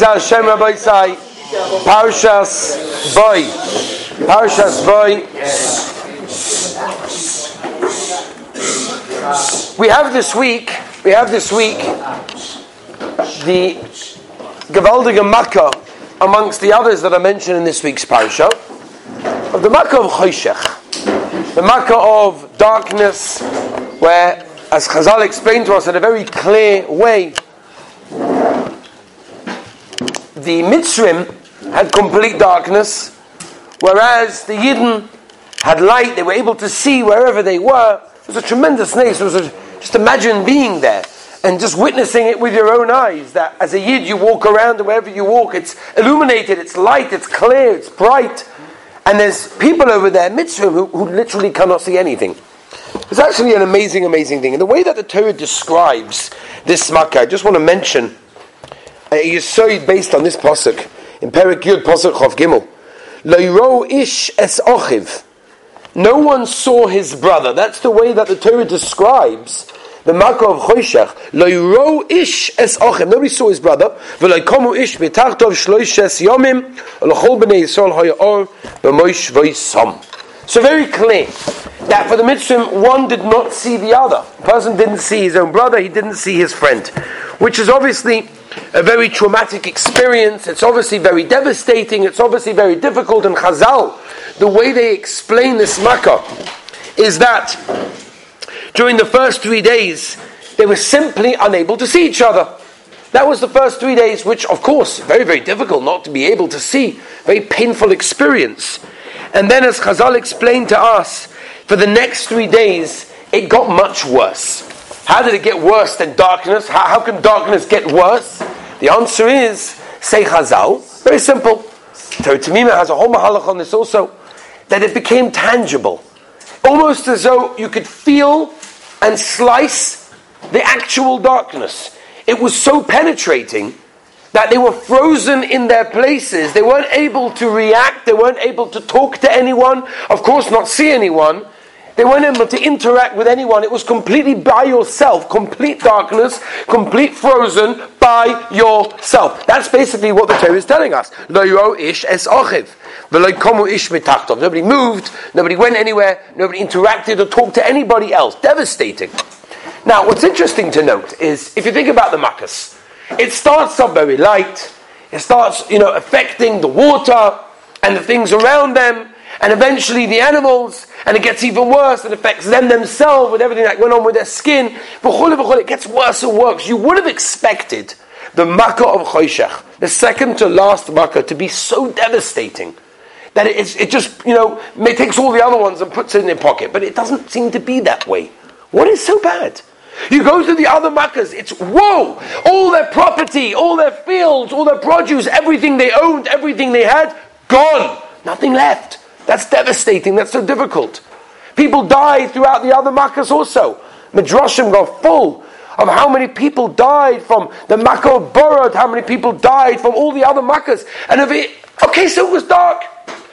Hashem Rabbi Sai, Parshas Boy. Parshas Boy. We have this week, we have this week the Gewaldige Makkah amongst the others that are mentioned in this week's Parsha of the Makkah of Choshech, the Makkah of darkness, where, as Chazal explained to us in a very clear way, the Mitzrim had complete darkness, whereas the Yidden had light, they were able to see wherever they were. It was a tremendous nace. It was a, just imagine being there and just witnessing it with your own eyes. That as a Yid, you walk around and wherever you walk, it's illuminated, it's light, it's clear, it's bright. And there's people over there, Mitzrim, who, who literally cannot see anything. It's actually an amazing, amazing thing. And the way that the Torah describes this Makkah, I just want to mention Uh, a Yisoid based on this Pasuk in Perik Yud Pasuk Chav Gimel. Leiro ish es ochiv. No one saw his brother. That's the way that the Torah describes the Makkah of Choshech. Leiro ish es ochiv. Nobody saw his brother. V'leikomu ish b'tachtov shloishes yomim. L'chol b'nei Yisrael haya'or b'moish v'yisam. So very clear that for the Mitzrim, one did not see the other. The person didn't see his own brother, he didn't see his friend. Which is obviously a very traumatic experience. It's obviously very devastating. It's obviously very difficult. And Chazal, the way they explain this Makkah is that during the first three days, they were simply unable to see each other. That was the first three days, which, of course, very, very difficult not to be able to see. Very painful experience. And then, as Chazal explained to us, for the next three days, it got much worse. How did it get worse than darkness? How, how can darkness get worse? The answer is, say Chazal, very simple. Torah has a whole mahalach on this also, that it became tangible. Almost as though you could feel and slice the actual darkness. It was so penetrating that they were frozen in their places. They weren't able to react. They weren't able to talk to anyone. Of course, not see anyone. They weren't able to interact with anyone. It was completely by yourself, complete darkness, complete frozen by yourself. That's basically what the Torah is telling us. ish es Nobody moved, nobody went anywhere, nobody interacted or talked to anybody else. Devastating. Now, what's interesting to note is if you think about the Makkahs, it starts off very light, it starts, you know, affecting the water and the things around them, and eventually the animals, and it gets even worse, it affects them themselves with everything that went on with their skin. But it gets worse and worse. You would have expected the Makkah of Choshech, the second to last Makkah, to be so devastating that it, it just, you know, it takes all the other ones and puts it in their pocket. But it doesn't seem to be that way. What is so bad? You go to the other Makkahs, it's whoa! All their property, all their fields, all their produce, everything they owned, everything they had, gone! Nothing left. That's devastating. That's so difficult. People die throughout the other Makkahs also. Midrashim go full of how many people died from the Makkah of how many people died from all the other Makkahs. And if it, okay, so it was dark.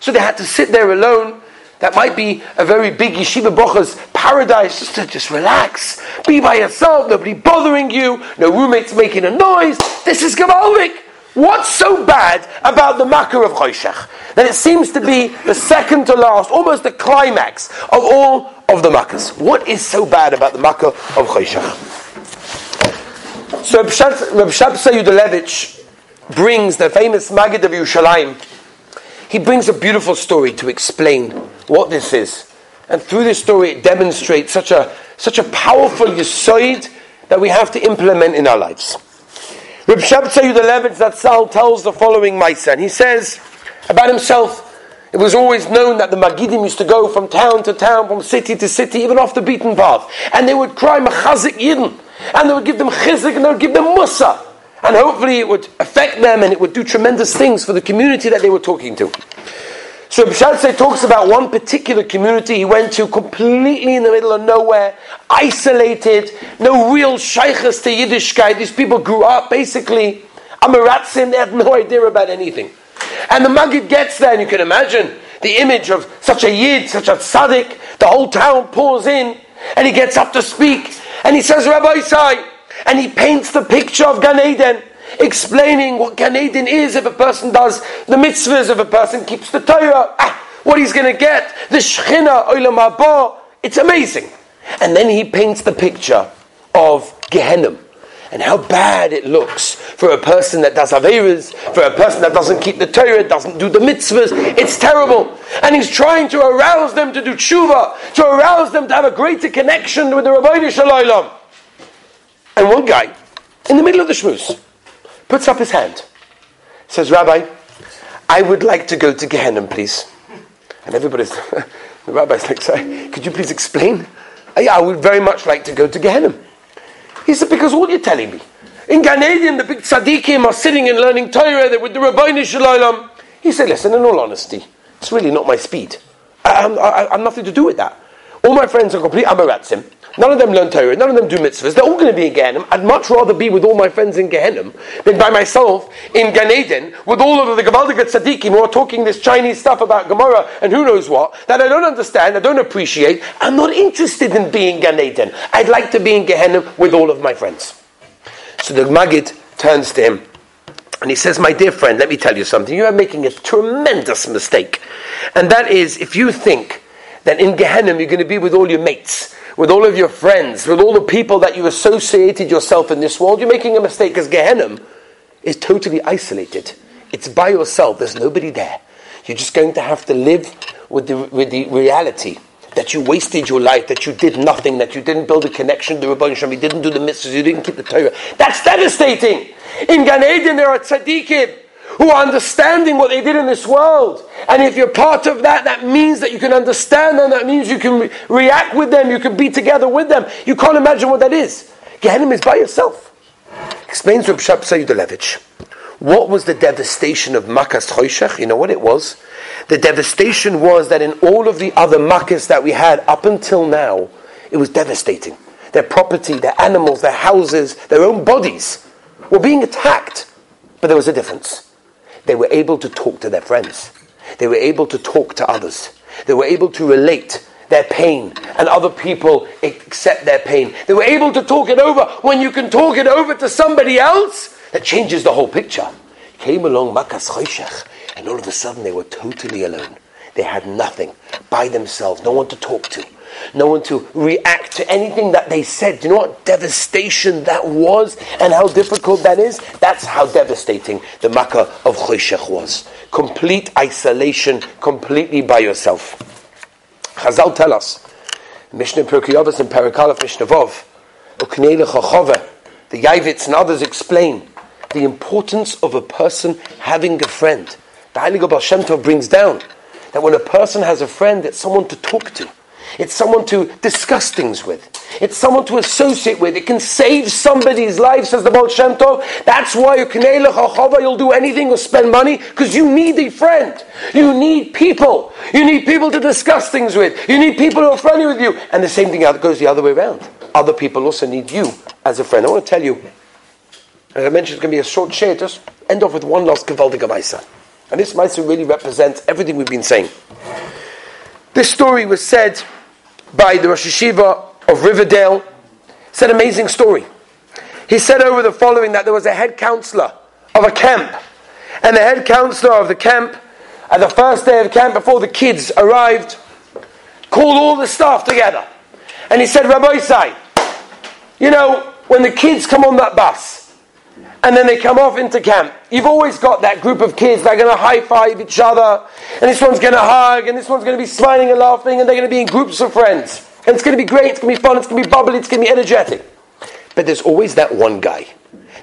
So they had to sit there alone. That might be a very big yeshiva brocha's paradise, just to just relax. Be by yourself, nobody bothering you, no roommates making a noise. This is Gavalvik. What's so bad about the Makkah of Choshech? That it seems to be the second to last, almost the climax of all of the Makkahs. What is so bad about the Makkah of Choshech? So Reb Yudalevich brings the famous Maggid of Yerushalayim. He brings a beautiful story to explain what this is. And through this story, it demonstrates such a, such a powerful yisoid that we have to implement in our lives. Reb Shabtai Yudalevitz Zatzal tells the following Maisa, and he says about himself, it was always known that the Magidim used to go from town to town, from city to city, even off the beaten path. And they would cry Machazik Yidden. And they would give them chizik and they would give them musa. And hopefully it would affect them and it would do tremendous things for the community that they were talking to. So B'Shalsei talks about one particular community he went to completely in the middle of nowhere, isolated, no real shaykhs to Yiddishkeit. These people grew up basically Amaratzin, they had no idea about anything. And the Maggid gets there, and you can imagine the image of such a Yid, such a tzaddik, the whole town pours in, and he gets up to speak, and he says, Rabbi Isai, and he paints the picture of Gan Eden, explaining what Gan Eden is if a person does the mitzvahs, if a person keeps the Torah, ah, what he's going to get, the Shechina, Olam Haba. It's amazing. And then he paints the picture of Gehenna and how bad it looks for a person that does Averas, for a person that doesn't keep the Torah, doesn't do the mitzvahs. It's terrible. And he's trying to arouse them to do tshuva, to arouse them to have a greater connection with the Rabbi Shalom. And one guy, in the middle of the shmuz, puts up his hand, says, Rabbi, I would like to go to Gehenna, please. And everybody's, the rabbi's like, sorry, could you please explain? I would very much like to go to Gehenna. He said, because what you're telling me, in Gan Eden, the big tzaddikim are sitting and learning Torah with the Rabbeinu Shalom. He said, listen, in all honesty, it's really not my speed. I, have nothing to do with that. All my friends are complete Amaratzim. None of them learn Torah. None of them do mitzvahs. They're all going to be in Gehenna. I'd much rather be with all my friends in Gehenna than by myself in Gan Eden with all of the Gavaldiga tzaddikim who are talking this Chinese stuff about Gemara and who knows what that I don't understand, I don't appreciate. I'm not interested in being Gan Eden. I'd like to be in Gehenna with all of my friends. So the Maggid turns to him and he says, My dear friend, let me tell you something. You are making a tremendous mistake. And that is if you think that in Gehenna you're going to be with all your mates with all of your friends, with all the people that you associated yourself in this world, you're making a mistake because Gehenna is totally isolated. It's by yourself, there's nobody there. You're just going to have to live with the, with the reality that you wasted your life, that you did nothing, that you didn't build a connection to Rabban Shem, you didn't do the mitzvahs, you didn't keep the Torah. That's devastating. In Gan Eden, there are tzaddikim who are understanding what they did in this world. And if you're part of that, that means that you can understand them, that means you can re- react with them, you can be together with them. You can't imagine what that is. Gehenna is by yourself. Explains Reb Shabsai Yudalevich. What was the devastation of Makas Choshech? You know what it was? The devastation was that in all of the other Makas that we had up until now, it was devastating. Their property, their animals, their houses, their own bodies were being attacked. But there was a difference. They were able to talk to their friends. They were able to talk to others. They were able to relate their pain and other people accept their pain. They were able to talk it over. When you can talk it over to somebody else, that changes the whole picture. Came along Makas Choshech, and all of a sudden they were totally alone. They had nothing by themselves, no one to talk to no one to react to anything that they said. Do you know what devastation that was and how difficult that is? That's how devastating the Makkah of Choshech was. Complete isolation, completely by yourself. Chazal tell us, Mishnah Perkiyavas and Parakalaf Mishnah Vov, the Yavitz and others explain the importance of a person having a friend. The Heilige Baal Shem Tov brings down that when a person has a friend, it's someone to talk to. It's someone to discuss things with. It's someone to associate with. It can save somebody's life, says the Baal Shem Tov. That's why you'll do anything or spend money, because you need a friend. You need people. You need people to discuss things with. You need people who are friendly with you. And the same thing goes the other way around. Other people also need you as a friend. I want to tell you, as I mentioned, it's going to be a short share. Just end off with one last Gavaldiga Maisa. And this Maisa really represents everything we've been saying. This story was said by the Rosh Yeshiva of Riverdale. It's an amazing story. He said over the following that there was a head counselor of a camp, and the head counselor of the camp, at the first day of camp before the kids arrived, called all the staff together, and he said, Rabbi Isai, you know, when the kids come on that bus, and then they come off into camp. You've always got that group of kids that are going to high five each other, and this one's going to hug, and this one's going to be smiling and laughing, and they're going to be in groups of friends. And it's going to be great, it's going to be fun, it's going to be bubbly, it's going to be energetic. But there's always that one guy.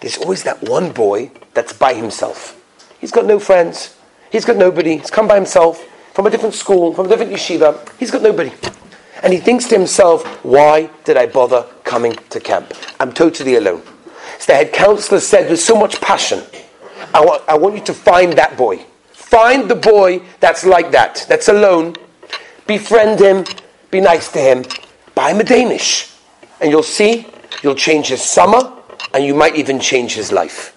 There's always that one boy that's by himself. He's got no friends, he's got nobody, he's come by himself from a different school, from a different yeshiva. He's got nobody. And he thinks to himself, why did I bother coming to camp? I'm totally alone. The head counselor said with so much passion, I want, I want you to find that boy. Find the boy that's like that, that's alone. Befriend him, be nice to him, buy him a Danish. And you'll see, you'll change his summer, and you might even change his life.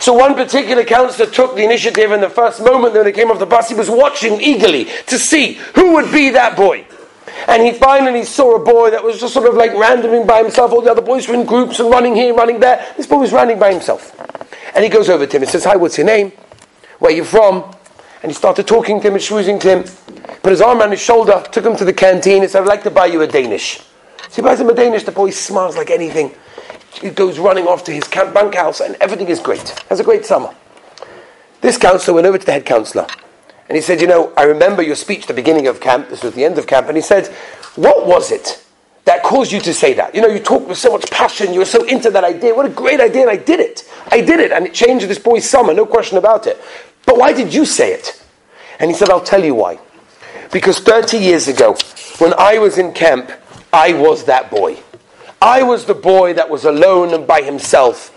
So one particular counselor took the initiative, in the first moment that he came off the bus, he was watching eagerly to see who would be that boy. And he finally saw a boy that was just sort of like randoming by himself. All the other boys were in groups and running here, running there. This boy was running by himself. And he goes over to him and says, Hi, what's your name? Where are you from? And he started talking to him and schmoozing to him. Put his arm around his shoulder, took him to the canteen, and said, I'd like to buy you a Danish. So he buys him a Danish, the boy smiles like anything. He goes running off to his camp bunkhouse, and everything is great. Has a great summer. This counselor went over to the head counselor. And he said, You know, I remember your speech at the beginning of camp. This was the end of camp. And he said, What was it that caused you to say that? You know, you talked with so much passion. You were so into that idea. What a great idea. And I did it. I did it. And it changed this boy's summer. No question about it. But why did you say it? And he said, I'll tell you why. Because 30 years ago, when I was in camp, I was that boy. I was the boy that was alone and by himself.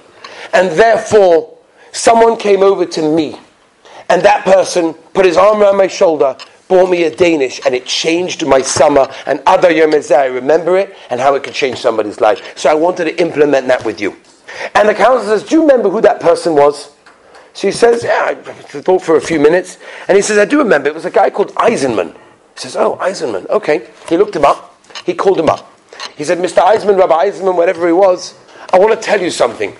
And therefore, someone came over to me. And that person put his arm around my shoulder, bought me a Danish, and it changed my summer. And other Yom I remember it and how it could change somebody's life. So I wanted to implement that with you. And the counselor says, Do you remember who that person was? So he says, Yeah, I thought for a few minutes. And he says, I do remember. It was a guy called Eisenman. He says, Oh, Eisenman. Okay. He looked him up. He called him up. He said, Mr. Eisenman, Rabbi Eisenman, whatever he was, I want to tell you something.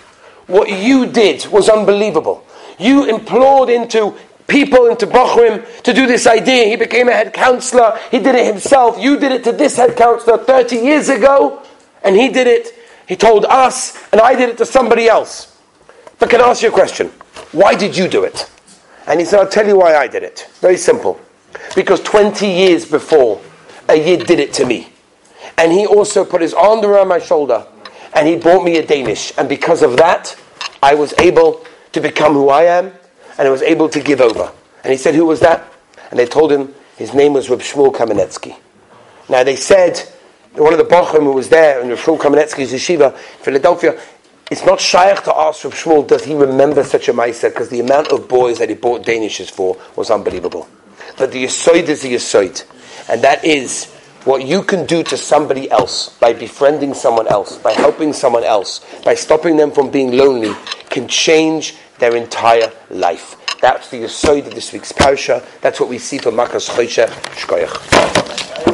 What you did was unbelievable. You implored into people, into Bochrim, to do this idea. He became a head counselor. He did it himself. You did it to this head counselor 30 years ago, and he did it. He told us, and I did it to somebody else. But can I ask you a question? Why did you do it? And he said, I'll tell you why I did it. Very simple. Because 20 years before, a Yid did it to me. And he also put his arm around my shoulder and he bought me a Danish. And because of that, I was able to become who I am and I was able to give over. And he said, Who was that? And they told him his name was Reb Shmuel Kamenetsky. Now they said, one of the Bochum who was there in Reb Shmuel Kamenetsky's yeshiva in Philadelphia, it's not shaykh to ask Reb Shmuel, does he remember such a Maisa? Because the amount of boys that he bought Danishes for was unbelievable. But the Yisoid is the Yisoid. And that is what you can do to somebody else by befriending someone else, by helping someone else, by stopping them from being lonely, can change their entire life. That's the Yisoid of this week's Parsha. That's what we see from Makas Choshe Shkoyach.